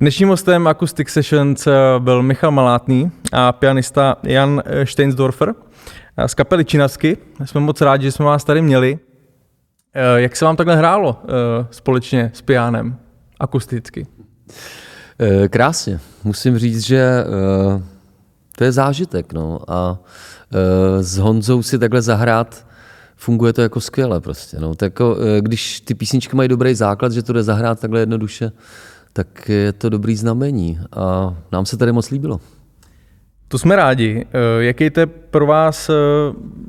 Dnešním hostem Acoustic Sessions byl Michal Malátný a pianista Jan Steinsdorfer z kapely Činasky. Jsme moc rádi, že jsme vás tady měli. Eh, jak se vám takhle hrálo eh, společně s pianem, akusticky? Eh, krásně. Musím říct, že to je zážitek. No. A s Honzou si takhle zahrát funguje to jako skvěle prostě. No. Tak jako, když ty písničky mají dobrý základ, že to jde zahrát takhle jednoduše, tak je to dobrý znamení. A nám se tady moc líbilo. To jsme rádi. Eh, jaký je pro vás eh,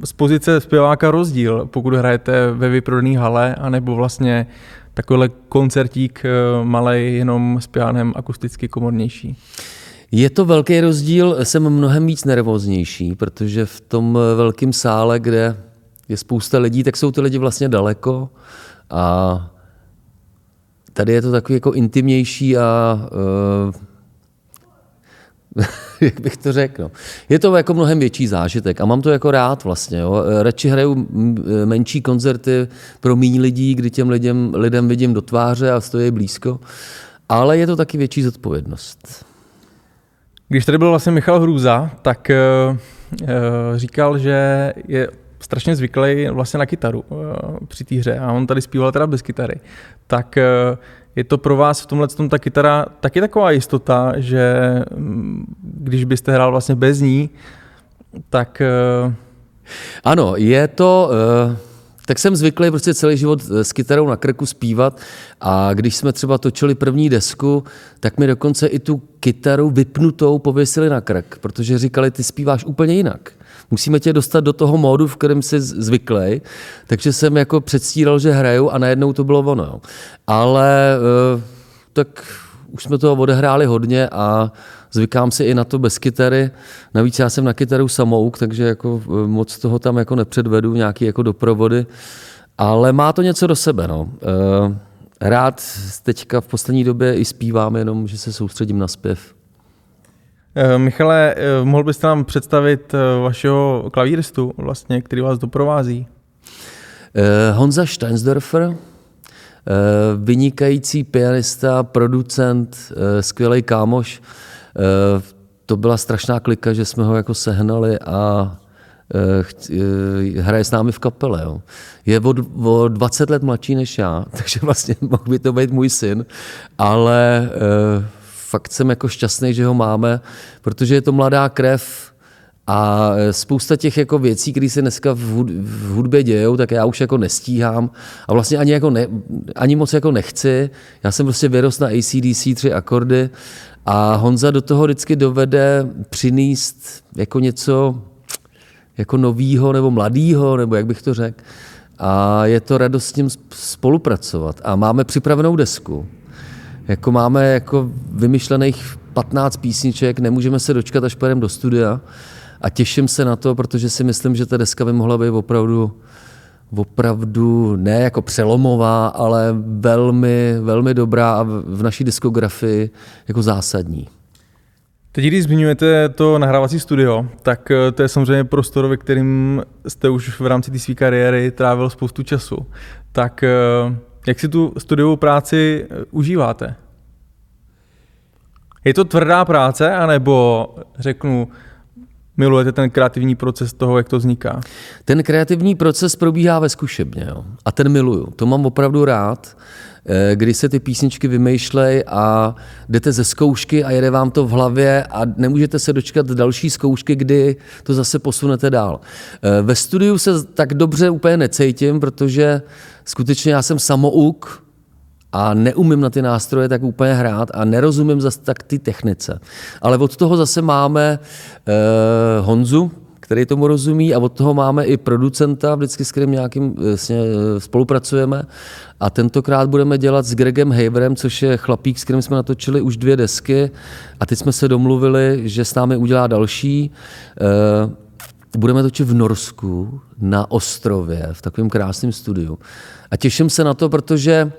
z pozice zpěváka rozdíl, pokud hrajete ve vyprodaný hale, anebo vlastně takovýhle koncertík eh, malý jenom s pianem akusticky komornější? Je to velký rozdíl, jsem mnohem víc nervóznější, protože v tom velkém sále, kde je spousta lidí, tak jsou ty lidi vlastně daleko a tady je to takový jako intimnější a uh, jak bych to řekl. No. Je to jako mnohem větší zážitek a mám to jako rád vlastně. Jo. Radši hraju menší koncerty pro méně lidí, kdy těm lidem, lidem vidím do tváře a stojí blízko, ale je to taky větší zodpovědnost. Když tady byl vlastně Michal Hrůza, tak uh, říkal, že je strašně zvyklý vlastně na kytaru uh, při té hře a on tady zpíval teda bez kytary. Tak uh, je to pro vás v tomhle tom ta kytara taky taková jistota, že mm, když byste hrál vlastně bez ní, tak... Uh... Ano, je to... Tak jsem zvyklý prostě celý život eh, s kytarou na krku zpívat a když jsme třeba točili první desku, tak mi dokonce i tu kytaru vypnutou pověsili na krk, protože říkali, ty zpíváš úplně jinak musíme tě dostat do toho módu, v kterém jsi zvyklý. Takže jsem jako předstíral, že hraju a najednou to bylo ono. Ale eh, tak už jsme toho odehráli hodně a zvykám si i na to bez kytary. Navíc já jsem na kytaru samouk, takže jako eh, moc toho tam jako nepředvedu, nějaký jako doprovody. Ale má to něco do sebe. No. Eh, rád teďka v poslední době i zpívám, jenom že se soustředím na zpěv. Eh, Michale, eh, mohl byste nám představit eh, vašeho klavíristu, vlastně, který vás doprovází? Honza Steinsdorfer, vynikající pianista, producent, skvělý kámoš. To byla strašná klika, že jsme ho jako sehnali a hraje s námi v kapele. Jo. Je o, o 20 let mladší než já, takže vlastně mohl by to být můj syn, ale fakt jsem jako šťastný, že ho máme, protože je to mladá krev a spousta těch jako věcí, které se dneska v hudbě dějou, tak já už jako nestíhám a vlastně ani, jako ne, ani moc jako nechci. Já jsem prostě vyrost na ACDC, tři akordy a Honza do toho vždycky dovede přinést jako něco jako novýho nebo mladýho, nebo jak bych to řekl. A je to radost s ním spolupracovat. A máme připravenou desku, jako máme jako vymyšlených 15 písniček, nemůžeme se dočkat, až pojedeme do studia a těším se na to, protože si myslím, že ta deska by mohla být opravdu opravdu ne jako přelomová, ale velmi, velmi dobrá a v naší diskografii jako zásadní. Teď, když zmiňujete to nahrávací studio, tak eh, to je samozřejmě prostor, ve kterým jste už v rámci té své kariéry trávil spoustu času. Tak eh, jak si tu studiovou práci eh, užíváte? Je to tvrdá práce, anebo řeknu, milujete ten kreativní proces toho, jak to vzniká? Ten kreativní proces probíhá ve zkušebně jo? a ten miluju. To mám opravdu rád, kdy se ty písničky vymýšlej a jdete ze zkoušky a jede vám to v hlavě a nemůžete se dočkat další zkoušky, kdy to zase posunete dál. Eh, ve studiu se tak dobře úplně necítím, protože skutečně já jsem samouk, a neumím na ty nástroje tak úplně hrát a nerozumím zase tak ty technice. Ale od toho zase máme eh, Honzu, který tomu rozumí a od toho máme i producenta, vždycky s kterým nějakým vlastně, spolupracujeme a tentokrát budeme dělat s Gregem Haverem, což je chlapík, s kterým jsme natočili už dvě desky a teď jsme se domluvili, že s námi udělá další. Eh, budeme točit v Norsku na ostrově, v takovém krásném studiu. A těším se na to, protože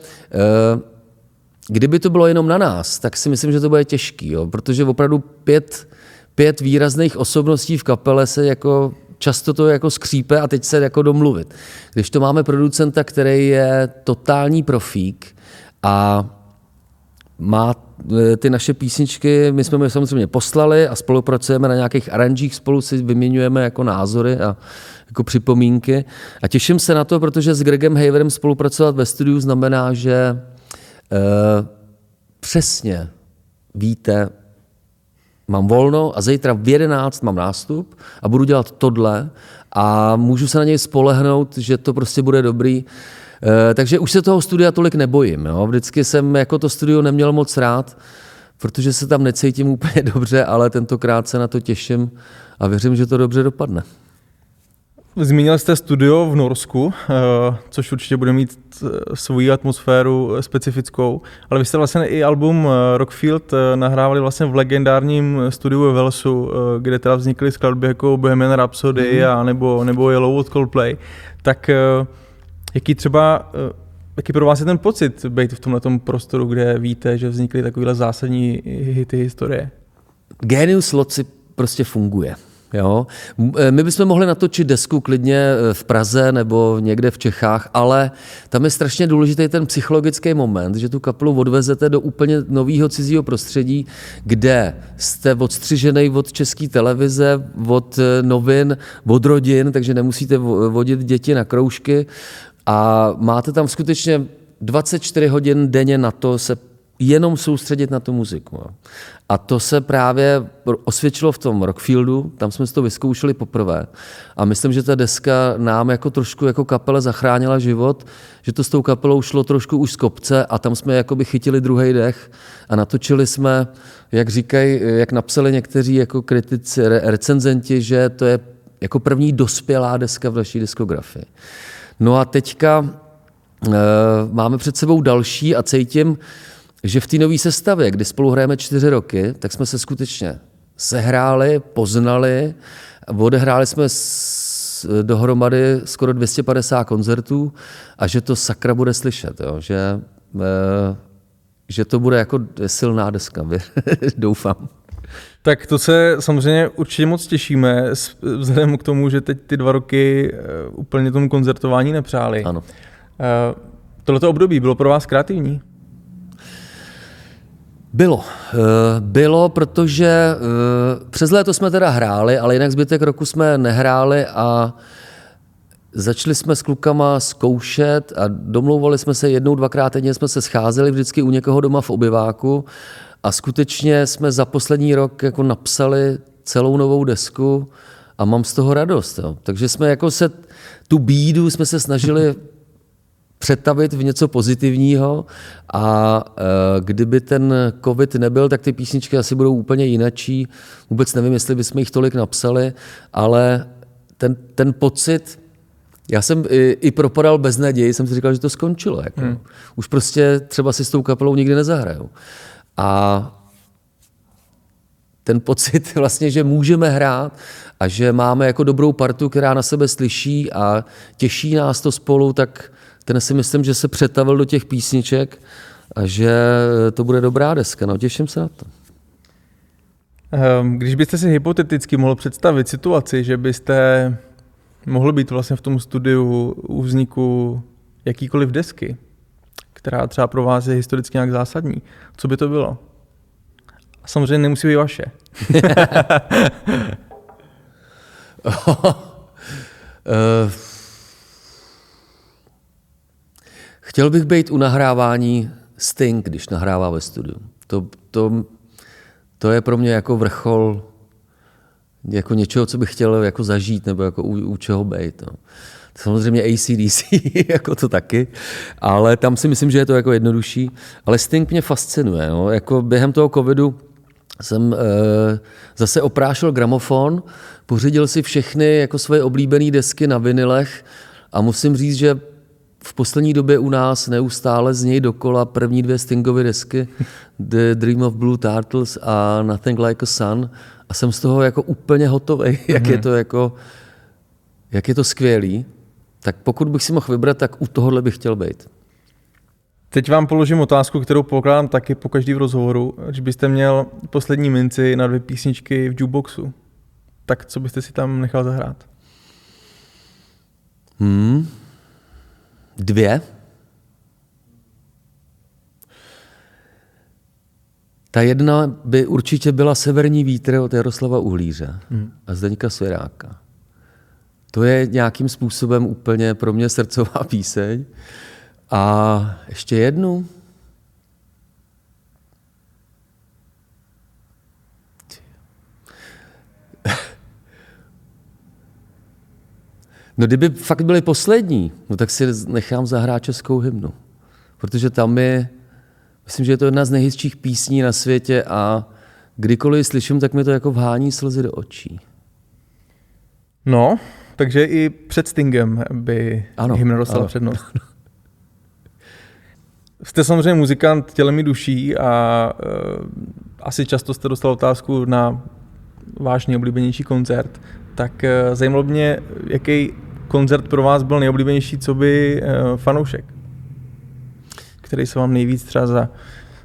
kdyby to bylo jenom na nás, tak si myslím, že to bude těžký, jo? protože opravdu pět, pět výrazných osobností v kapele se jako často to jako skřípe a teď se jako domluvit. Když to máme producenta, který je totální profík a má eh, ty naše písničky, my jsme je samozřejmě poslali a spolupracujeme na nějakých aranžích, spolu si vyměňujeme jako názory a jako připomínky. A těším se na to, protože s Gregem Haverem spolupracovat ve studiu znamená, že eh, přesně víte, mám volno a zítra v 11 mám nástup a budu dělat tohle a můžu se na něj spolehnout, že to prostě bude dobrý. E, takže už se toho studia tolik nebojím. Jo? Vždycky jsem jako to studio neměl moc rád, protože se tam necítím úplně dobře, ale tentokrát se na to těším a věřím, že to dobře dopadne. Zmínil jste studio v Norsku, eh, což určitě bude mít eh, svoji atmosféru specifickou, ale vy jste vlastně i album eh, Rockfield nahrávali vlastně v legendárním studiu ve Velsu, kde teda vznikly skladby jako Bohemian Rhapsody mm. a nebo, nebo Yellow od Coldplay. Tak jaký třeba Jaký pro vás je ten pocit být v tomhle prostoru, kde víte, že vznikly takovéhle zásadní hity historie? Genius Loci prostě funguje. Jo? E, my bychom mohli natočit desku klidně e, v Praze nebo někde v Čechách, ale tam je strašně důležitý ten psychologický moment, že tu kapelu odvezete do úplně nového cizího prostředí, kde jste odstřižený od české televize, od e, novin, od rodin, takže nemusíte vodit děti na kroužky a máte tam skutečně 24 hodin denně na to se jenom soustředit na tu muziku. A to se právě osvědčilo v tom Rockfieldu, tam jsme si to vyzkoušeli poprvé. A myslím, že ta deska nám jako trošku jako kapele zachránila život, že to s tou kapelou šlo trošku už z kopce a tam jsme jakoby chytili druhý dech a natočili jsme, jak říkají, jak napsali někteří jako kritici, recenzenti, že to je jako první dospělá deska v naší diskografii. No a teďka e, máme před sebou další a cítím, že v té nové sestavě, kdy spolu hrajeme čtyři roky, tak jsme se skutečně sehráli, poznali, odehráli jsme s, dohromady skoro 250 koncertů a že to sakra bude slyšet, jo? Že, e, že to bude jako silná deska, doufám. Tak to se samozřejmě určitě moc těšíme, vzhledem k tomu, že teď ty dva roky eh, úplně tomu koncertování nepřáli. Ano. E, tohleto období bylo pro vás kreativní? Bylo. Eh, bylo, protože eh, přes léto jsme teda hráli, ale jinak zbytek roku jsme nehráli a začali jsme s klukama zkoušet a domlouvali jsme se jednou, dvakrát týdně jsme se scházeli vždycky u někoho doma v obyváku a skutečně jsme za poslední rok jako napsali celou novou desku a mám z toho radost. Jo. Takže jsme jako se tu bídu jsme se snažili přetavit v něco pozitivního a e, kdyby ten covid nebyl, tak ty písničky asi budou úplně jinačí. Vůbec nevím, jestli bychom jich tolik napsali, ale ten, ten pocit, já jsem i, i propadal bez naději, jsem si říkal, že to skončilo. Jako. Hmm. Už prostě třeba si s tou kapelou nikdy nezahraju. A ten pocit vlastně, že můžeme hrát a že máme jako dobrou partu, která na sebe slyší a těší nás to spolu, tak ten si myslím, že se přetavil do těch písniček a že to bude dobrá deska. No, těším se na to. Ehm, když byste si hypoteticky mohl představit situaci, že byste mohl být vlastně v tom studiu u vzniku jakýkoliv desky, která třeba pro vás je historicky nějak zásadní, co by to bylo? A samozřejmě nemusí být vaše. uh, Chtěl bych být u nahrávání Sting, když nahrává ve studiu. To, to, to je pro mě jako vrchol jako něčeho, co bych chtěl jako zažít nebo jako u, u čeho být. No. Samozřejmě ACDC, jako to taky, ale tam si myslím, že je to jako jednodušší. Ale Sting mě fascinuje. No. Jako během toho covidu jsem e, zase oprášil gramofon, pořídil si všechny jako svoje oblíbené desky na vinilech a musím říct, že v poslední době u nás neustále z něj dokola první dvě Stingovy desky The Dream of Blue Turtles a Nothing Like a Sun a jsem z toho jako úplně hotový, jak je mhm. to jako, jak je to skvělý. Tak pokud bych si mohl vybrat, tak u tohohle bych chtěl být. Teď vám položím otázku, kterou pokládám taky po každý v rozhovoru. Když byste měl poslední minci na dvě písničky v jukeboxu, tak co byste si tam nechal zahrát? Hmm. Dvě. Ta jedna by určitě byla Severní vítr od Jaroslava Uhlíře hmm. a Zdeňka Svěráka. To je nějakým způsobem úplně pro mě srdcová píseň. A ještě jednu. No kdyby fakt byli poslední, no tak si nechám zahrát českou hymnu. Protože tam je, myslím, že je to jedna z nejhezčích písní na světě a kdykoliv slyším, tak mi to jako vhání slzy do očí. No, takže i před Stingem by ano, hymna dostala ano. přednost. Jste samozřejmě muzikant tělem i duší a uh, asi často jste dostal otázku na váš nejoblíbenější koncert. Tak uh, zajímalo mě, jaký koncert pro vás byl nejoblíbenější, co by uh, fanoušek? Který se vám nejvíc třeba za,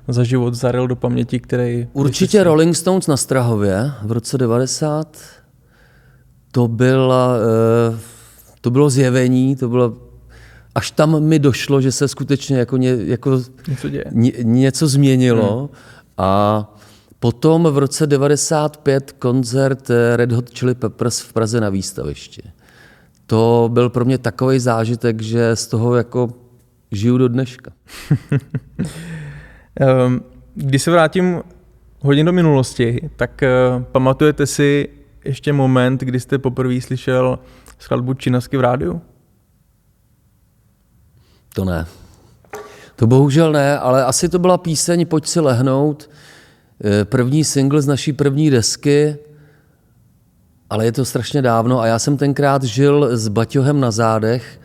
za život zaril do paměti, který... Určitě Rolling Stones na Strahově v roce 90. To, byla, uh, to bylo zjevení, to bylo až tam mi došlo, že se skutečně jako, ně, jako něco, děje. Ně, něco změnilo. Hmm. A potom v roce 95 koncert Red Hot Chili Peppers v Praze na výstavišti. To byl pro mě takový zážitek, že z toho jako žiju do dneška. Ehm, když se vrátím hodně do minulosti, tak uh, pamatujete si ještě moment, kdy jste poprvé slyšel skladbu Činasky v rádiu? To ne. To bohužel ne, ale asi to byla píseň Pojď si lehnout, eh, první single z naší první desky, ale je to strašně dávno a já jsem tenkrát žil s baťohem na zádech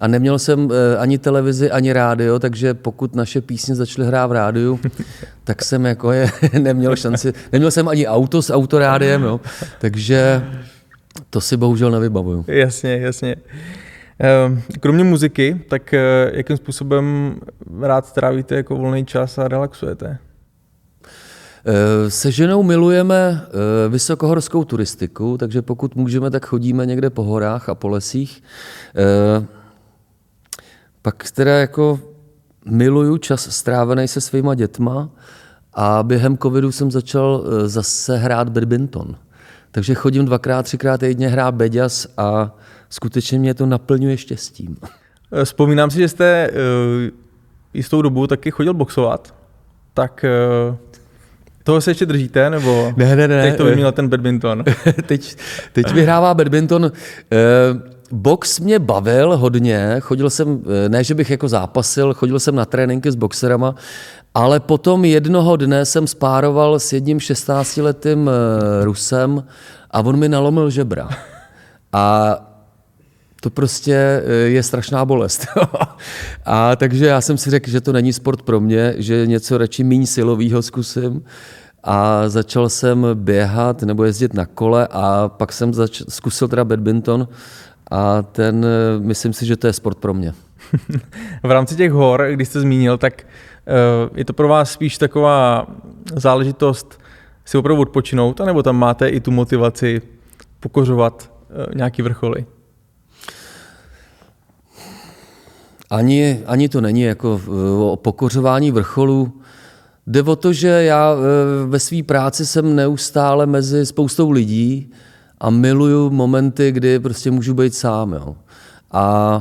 a neměl jsem eh, ani televizi, ani rádio, takže pokud naše písně začaly hrát v rádiu, tak jsem jako je, neměl šanci, neměl jsem ani auto s autorádiem, jo, takže to si bohužel nevybavuju. Jasně, jasně. Ehm, kromě muziky, tak eh, jakým způsobem rád trávíte jako volný čas a relaxujete? Eh, se ženou milujeme eh, vysokohorskou turistiku, takže pokud můžeme, tak chodíme někde po horách a po lesích. Pak teda jako miluju čas strávený se svýma dětma a během covidu jsem začal zase hrát badminton. Takže chodím dvakrát, třikrát týdně hrát beďas a skutečně mě to naplňuje štěstím. Eh, vzpomínám si, že jste jistou dobu taky chodil boxovat, tak toho se ještě držíte, nebo ne, ne, ne. teď to vyměnil ten badminton? teď, teď vyhrává badminton. Uh, box mě bavil hodně, chodil jsem, ne, že bych jako zápasil, chodil jsem na tréninky s boxerama, ale potom jednoho dne jsem spároval s jedním 16-letým Rusem a on mi nalomil žebra. A to prostě eh, je strašná bolest. a takže já jsem si řekl, že to není sport pro mě, že něco radši méně silového zkusím. A začal jsem běhat nebo jezdit na kole a pak jsem zač- zkusil teda badminton a ten, eh, myslím si, že to je sport pro mě. v rámci těch hor, když jste zmínil, tak eh, je to pro vás spíš taková záležitost si opravdu odpočinout, anebo tam máte i tu motivaci pokořovat nějaký vrcholy? Ani, ani to není jako o pokořování vrcholů. Jde o to, že já e, ve své práci jsem neustále mezi spoustou lidí a miluju momenty, kdy prostě můžu být sám. Jo. A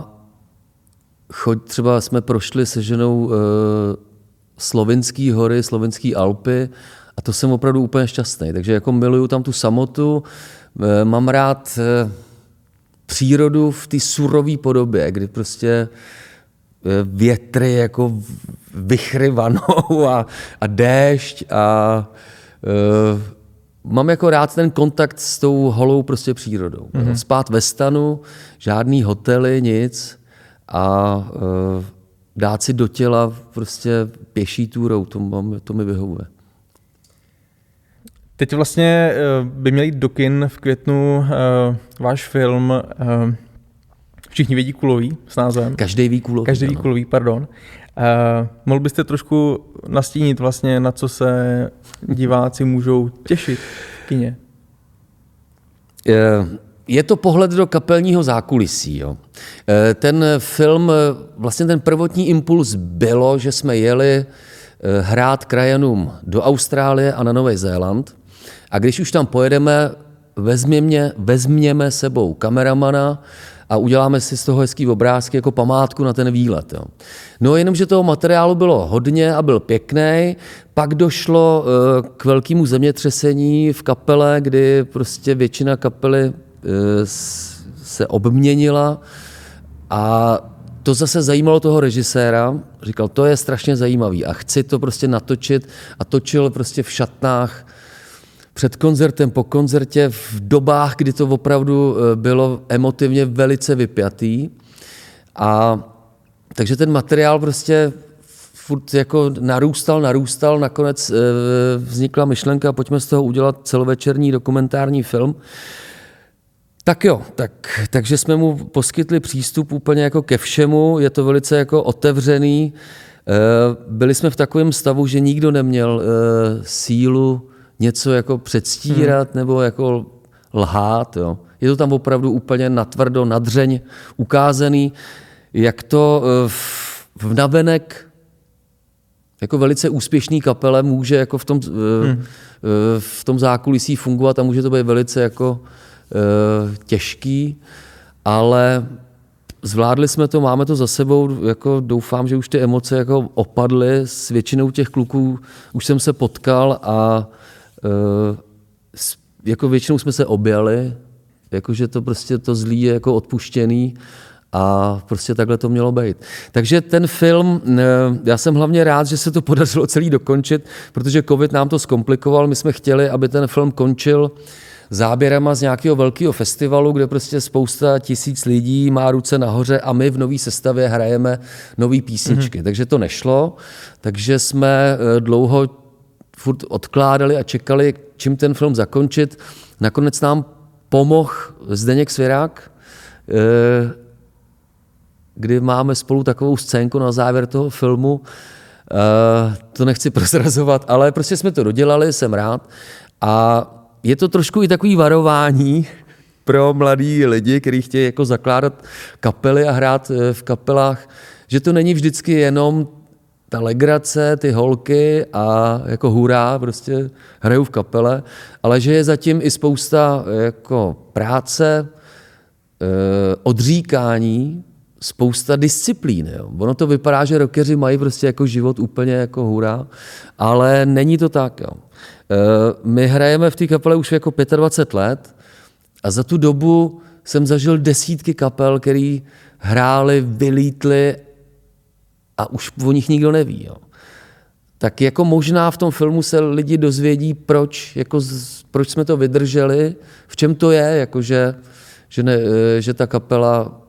choď, třeba jsme prošli se ženou e, slovinský hory, slovinský Alpy a to jsem opravdu úplně šťastný. Takže jako miluju tam tu samotu, e, mám rád e, přírodu v té surové podobě, kdy prostě větry jako vychry vanou a, a déšť a uh, mám jako rád ten kontakt s tou holou prostě přírodou. Mm-hmm. Spát ve stanu, žádný hotely, nic a uh, dát si do těla prostě pěší túrou, to, mám, to mi vyhovuje. Teď vlastně by měl jít do kin v květnu uh, váš film uh, Všichni vědí kulový s názvem. Každý ví kulový. Každý ví kulový, pardon. Uh, mohl byste trošku nastínit vlastně, na co se diváci můžou těšit v kině? Je to pohled do kapelního zákulisí. Jo. Ten film, vlastně ten prvotní impuls bylo, že jsme jeli hrát krajanům do Austrálie a na Nový Zéland. A když už tam pojedeme, vezměme, vezměme sebou kameramana, a uděláme si z toho hezký obrázky jako památku na ten výlet. Jo. No jenomže toho materiálu bylo hodně a byl pěkný. Pak došlo eh, k velkému zemětřesení v kapele, kdy prostě většina kapely eh, se obměnila a to zase zajímalo toho režiséra. Říkal, to je strašně zajímavý a chci to prostě natočit a točil prostě v šatnách před koncertem, po koncertě, v dobách, kdy to opravdu eh, bylo emotivně velice vypjatý. A takže ten materiál prostě furt jako narůstal, narůstal, nakonec eh, vznikla myšlenka, pojďme z toho udělat celovečerní dokumentární film. Tak jo, tak, takže jsme mu poskytli přístup úplně jako ke všemu, je to velice jako otevřený. Eh, byli jsme v takovém stavu, že nikdo neměl sílu něco jako předstírat hmm. nebo jako lhát. Jo. Je to tam opravdu úplně natvrdo, nadřeň ukázaný, jak to eh, v navenek jako velice úspěšný kapele může jako v tom, eh, hmm. Eh, v tom zákulisí fungovat a může to být velice jako těžký, ale zvládli jsme to, máme to za sebou, jako doufám, že už ty emoce jako opadly, s většinou těch kluků už jsem se potkal a jako většinou jsme se objali, jakože to prostě to zlý je jako odpuštěný a prostě takhle to mělo být. Takže ten film, eh, já jsem hlavně rád, že se to podařilo celý dokončit, protože covid nám to zkomplikoval. My jsme chtěli, aby ten film končil záběrama z nějakého velkého festivalu, kde prostě spousta tisíc lidí má ruce nahoře a my v nové sestavě hrajeme nové písničky. Mm-hmm. Takže to nešlo, takže jsme eh, dlouho furt odkládali a čekali, čím ten film zakončit. Nakonec nám pomohl Zdeněk Svěrák, eh, kdy máme spolu takovou scénku na závěr toho filmu. Eh, to nechci prozrazovat, ale prostě jsme to dodělali, jsem rád. A je to trošku i takový varování pro mladí lidi, kteří chtějí jako zakládat kapely a hrát eh, v kapelách, že to není vždycky jenom ta legrace, ty holky a jako hurá, prostě hraju v kapele, ale že je zatím i spousta jako práce, eh, odříkání, spousta disciplín. Jo. Ono to vypadá, že rockeři mají prostě jako život úplně jako hurá, ale není to tak. Jo. Eh, my hrajeme v té kapele už jako 25 let a za tu dobu jsem zažil desítky kapel, který hráli, vylítli a už o nich nikdo neví. Jo. Tak jako možná v tom filmu se lidi dozvědí, proč, jako z, proč jsme to vydrželi, v čem to je, jako že, že, ne, že ta kapela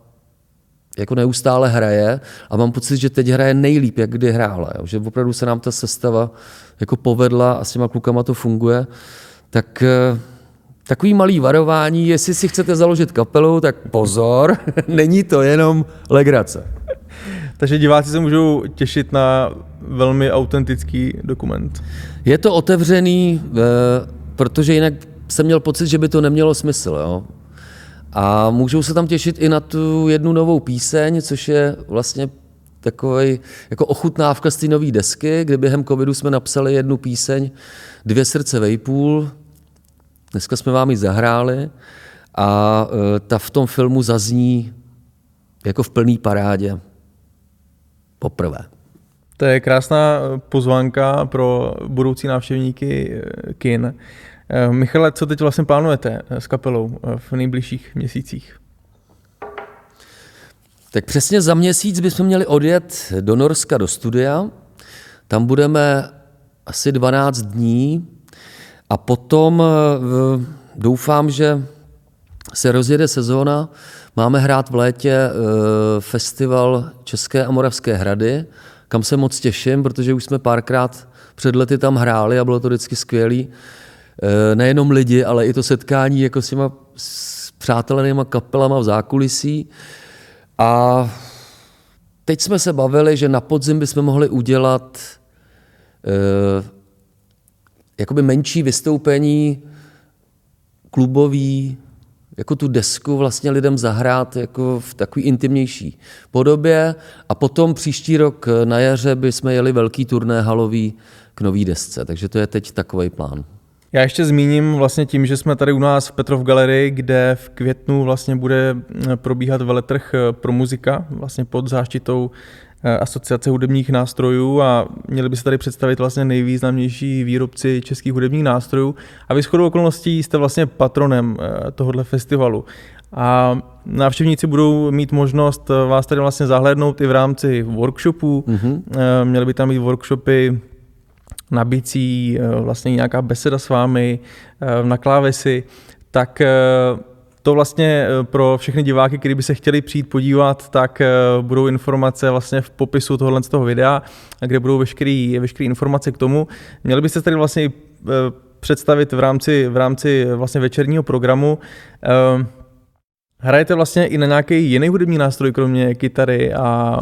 jako neustále hraje a mám pocit, že teď hraje nejlíp, jak kdy hrála. Jo. Že opravdu se nám ta sestava jako povedla a s těma klukama to funguje. Tak eh, takový malý varování, jestli si chcete založit kapelu, tak pozor, není to jenom legrace. Takže diváci se můžou těšit na velmi autentický dokument. Je to otevřený, eh, protože jinak jsem měl pocit, že by to nemělo smysl. Jo? A můžou se tam těšit i na tu jednu novou píseň, což je vlastně takový jako ochutnávka z té nové desky, kde během covidu jsme napsali jednu píseň Dvě srdce vejpůl. Dneska jsme vám ji zahráli a eh, ta v tom filmu zazní jako v plný parádě poprvé. To je krásná pozvánka pro budoucí návštěvníky eh, kin. Eh, Michale, co teď vlastně plánujete eh, s kapelou v nejbližších měsících? Tak přesně za měsíc bychom měli odjet do Norska do studia. Tam budeme asi 12 dní a potom doufám, že se rozjede sezóna Máme hrát v létě eh, festival České a Moravské hrady, kam se moc těším, protože už jsme párkrát před lety tam hráli a bylo to vždycky skvělé. Eh, nejenom lidi, ale i to setkání jako s těma přátelenýma kapelama v zákulisí. A teď jsme se bavili, že na podzim bychom mohli udělat eh, jakoby menší vystoupení klubový, jako tu desku vlastně lidem zahrát jako v takový intimnější podobě a potom příští rok na jaře bychom jeli velký turné halový k nový desce, takže to je teď takový plán. Já ještě zmíním vlastně tím, že jsme tady u nás v Petrov Galerii, kde v květnu vlastně bude probíhat veletrh pro muzika, vlastně pod záštitou asociace hudebních nástrojů a měli by se tady představit vlastně nejvýznamnější výrobci českých hudebních nástrojů. A vy shodou okolností jste vlastně patronem eh, tohohle festivalu. A návštěvníci budou mít možnost eh, vás tady vlastně zahlédnout i v rámci workshopů. Mm-hmm. Měly by tam být workshopy nabící, vlastně nějaká beseda s vámi na klávesi. Tak to vlastně eh, pro všechny diváky, kteří by se chtěli přijít podívat, tak eh, budou informace vlastně v popisu tohohle z toho videa, kde budou veškeré informace k tomu. Měli byste tady vlastně eh, představit v rámci, v rámci vlastně večerního programu. Hrajete vlastně i na nějaký jiný hudební nástroj, kromě kytary a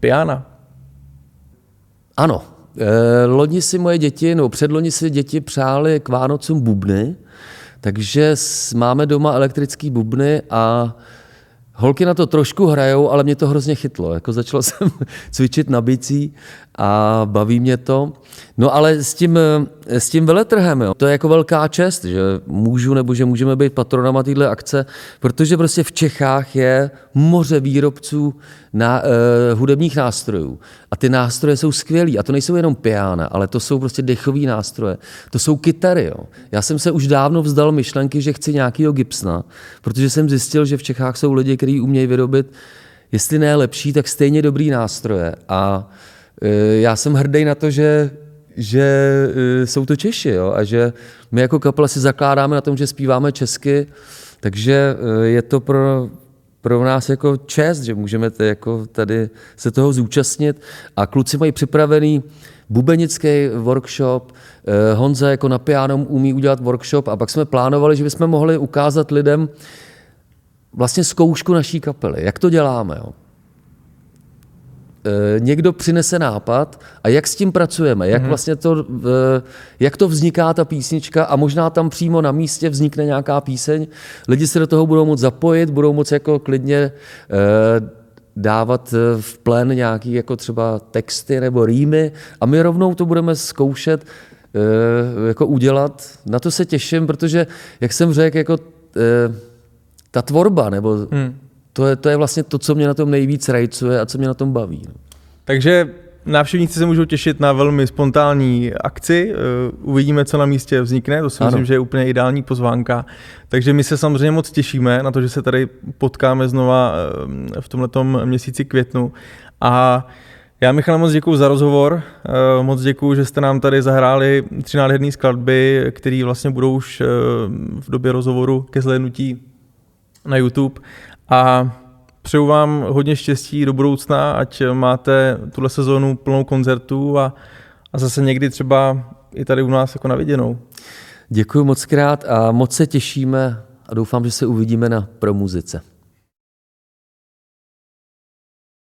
piana? Ano. Loni si moje děti, no předloni si děti přáli k Vánocům bubny, takže máme doma elektrický bubny a holky na to trošku hrajou, ale mě to hrozně chytlo. Jako začal jsem cvičit na bicí a baví mě to. No ale s tím, s tím veletrhem, jo, to je jako velká čest, že můžu nebo že můžeme být patronama téhle akce, protože prostě v Čechách je moře výrobců na, uh, hudebních nástrojů. A ty nástroje jsou skvělý. A to nejsou jenom piana, ale to jsou prostě dechový nástroje. To jsou kytary. Jo. Já jsem se už dávno vzdal myšlenky, že chci nějakýho Gibsona, protože jsem zjistil, že v Čechách jsou lidi, kteří umějí vyrobit, jestli ne lepší, tak stejně dobrý nástroje. A uh, já jsem hrdý na to, že že uh, jsou to Češi jo? a že my jako kapela si zakládáme na tom, že zpíváme česky, takže uh, je to pro, pro nás jako čest, že můžeme tady, jako tady se toho zúčastnit a kluci mají připravený bubenický workshop, Honza jako na piano umí udělat workshop a pak jsme plánovali, že bychom mohli ukázat lidem vlastně zkoušku naší kapely, jak to děláme. Jo? Eh, někdo přinese nápad a jak s tím pracujeme, jak mhm. vlastně to, eh, jak to vzniká ta písnička a možná tam přímo na místě vznikne nějaká píseň, lidi se do toho budou moct zapojit, budou moct jako klidně eh, dávat v plen nějaký jako třeba texty nebo rýmy a my rovnou to budeme zkoušet jako udělat. Na to se těším, protože, jak jsem řekl, jako ta tvorba nebo hmm to je, to je vlastně to, co mě na tom nejvíc rajcuje a co mě na tom baví. No. Takže návštěvníci se můžou těšit na velmi spontánní akci. Eh, uvidíme, co na místě vznikne. To si ano. myslím, že je úplně ideální pozvánka. Takže my se samozřejmě moc těšíme na to, že se tady potkáme znova eh, v tomto měsíci květnu. A já, Michal, moc děkuji za rozhovor. Eh, moc děkuji, že jste nám tady zahráli tři nádherné skladby, které vlastně budou už v době rozhovoru ke zhlédnutí na YouTube. A přeju vám hodně štěstí do budoucna, ať máte tuhle sezónu plnou koncertů a, a zase někdy třeba i tady u nás jako na viděnou. Děkuji moc krát a moc se těšíme a doufám, že se uvidíme na promuzice.